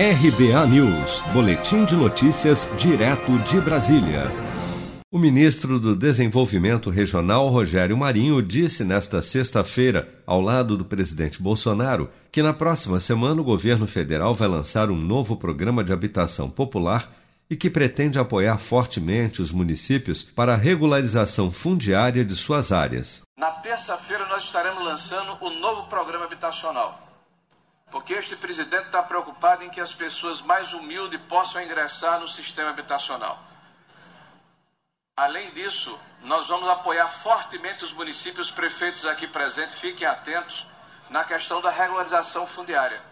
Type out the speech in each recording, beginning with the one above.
RBA News, Boletim de Notícias, direto de Brasília. O ministro do Desenvolvimento Regional, Rogério Marinho, disse nesta sexta-feira, ao lado do presidente Bolsonaro, que na próxima semana o governo federal vai lançar um novo programa de habitação popular e que pretende apoiar fortemente os municípios para a regularização fundiária de suas áreas. Na terça-feira, nós estaremos lançando o novo programa habitacional porque este presidente está preocupado em que as pessoas mais humildes possam ingressar no sistema habitacional. Além disso, nós vamos apoiar fortemente os municípios, os prefeitos aqui presentes, fiquem atentos na questão da regularização fundiária.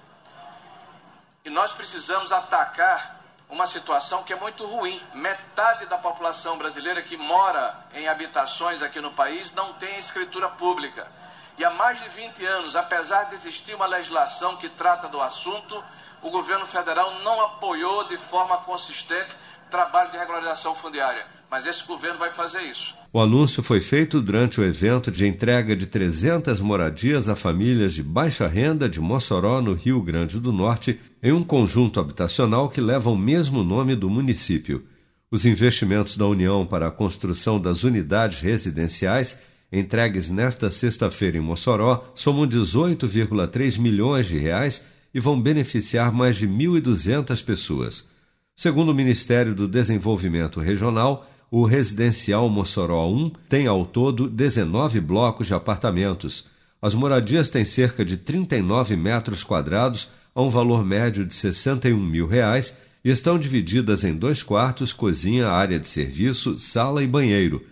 E nós precisamos atacar uma situação que é muito ruim. Metade da população brasileira que mora em habitações aqui no país não tem escritura pública. E há mais de 20 anos, apesar de existir uma legislação que trata do assunto, o governo federal não apoiou de forma consistente trabalho de regularização fundiária. Mas esse governo vai fazer isso. O anúncio foi feito durante o evento de entrega de 300 moradias a famílias de baixa renda de Mossoró, no Rio Grande do Norte, em um conjunto habitacional que leva o mesmo nome do município. Os investimentos da União para a construção das unidades residenciais entregues nesta sexta-feira em Mossoró, somam 18,3 milhões de reais e vão beneficiar mais de 1.200 pessoas. Segundo o Ministério do Desenvolvimento Regional, o residencial Mossoró 1 tem ao todo 19 blocos de apartamentos. As moradias têm cerca de 39 metros quadrados a um valor médio de 61 mil reais e estão divididas em dois quartos, cozinha, área de serviço, sala e banheiro.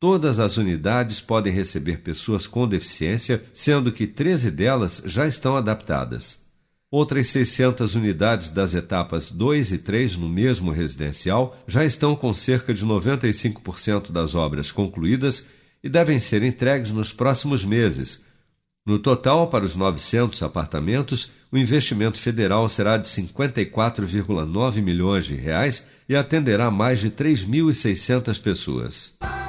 Todas as unidades podem receber pessoas com deficiência, sendo que 13 delas já estão adaptadas. Outras 600 unidades das etapas 2 e 3 no mesmo residencial já estão com cerca de 95% das obras concluídas e devem ser entregues nos próximos meses. No total, para os 900 apartamentos, o investimento federal será de 54,9 milhões de reais e atenderá mais de 3.600 pessoas.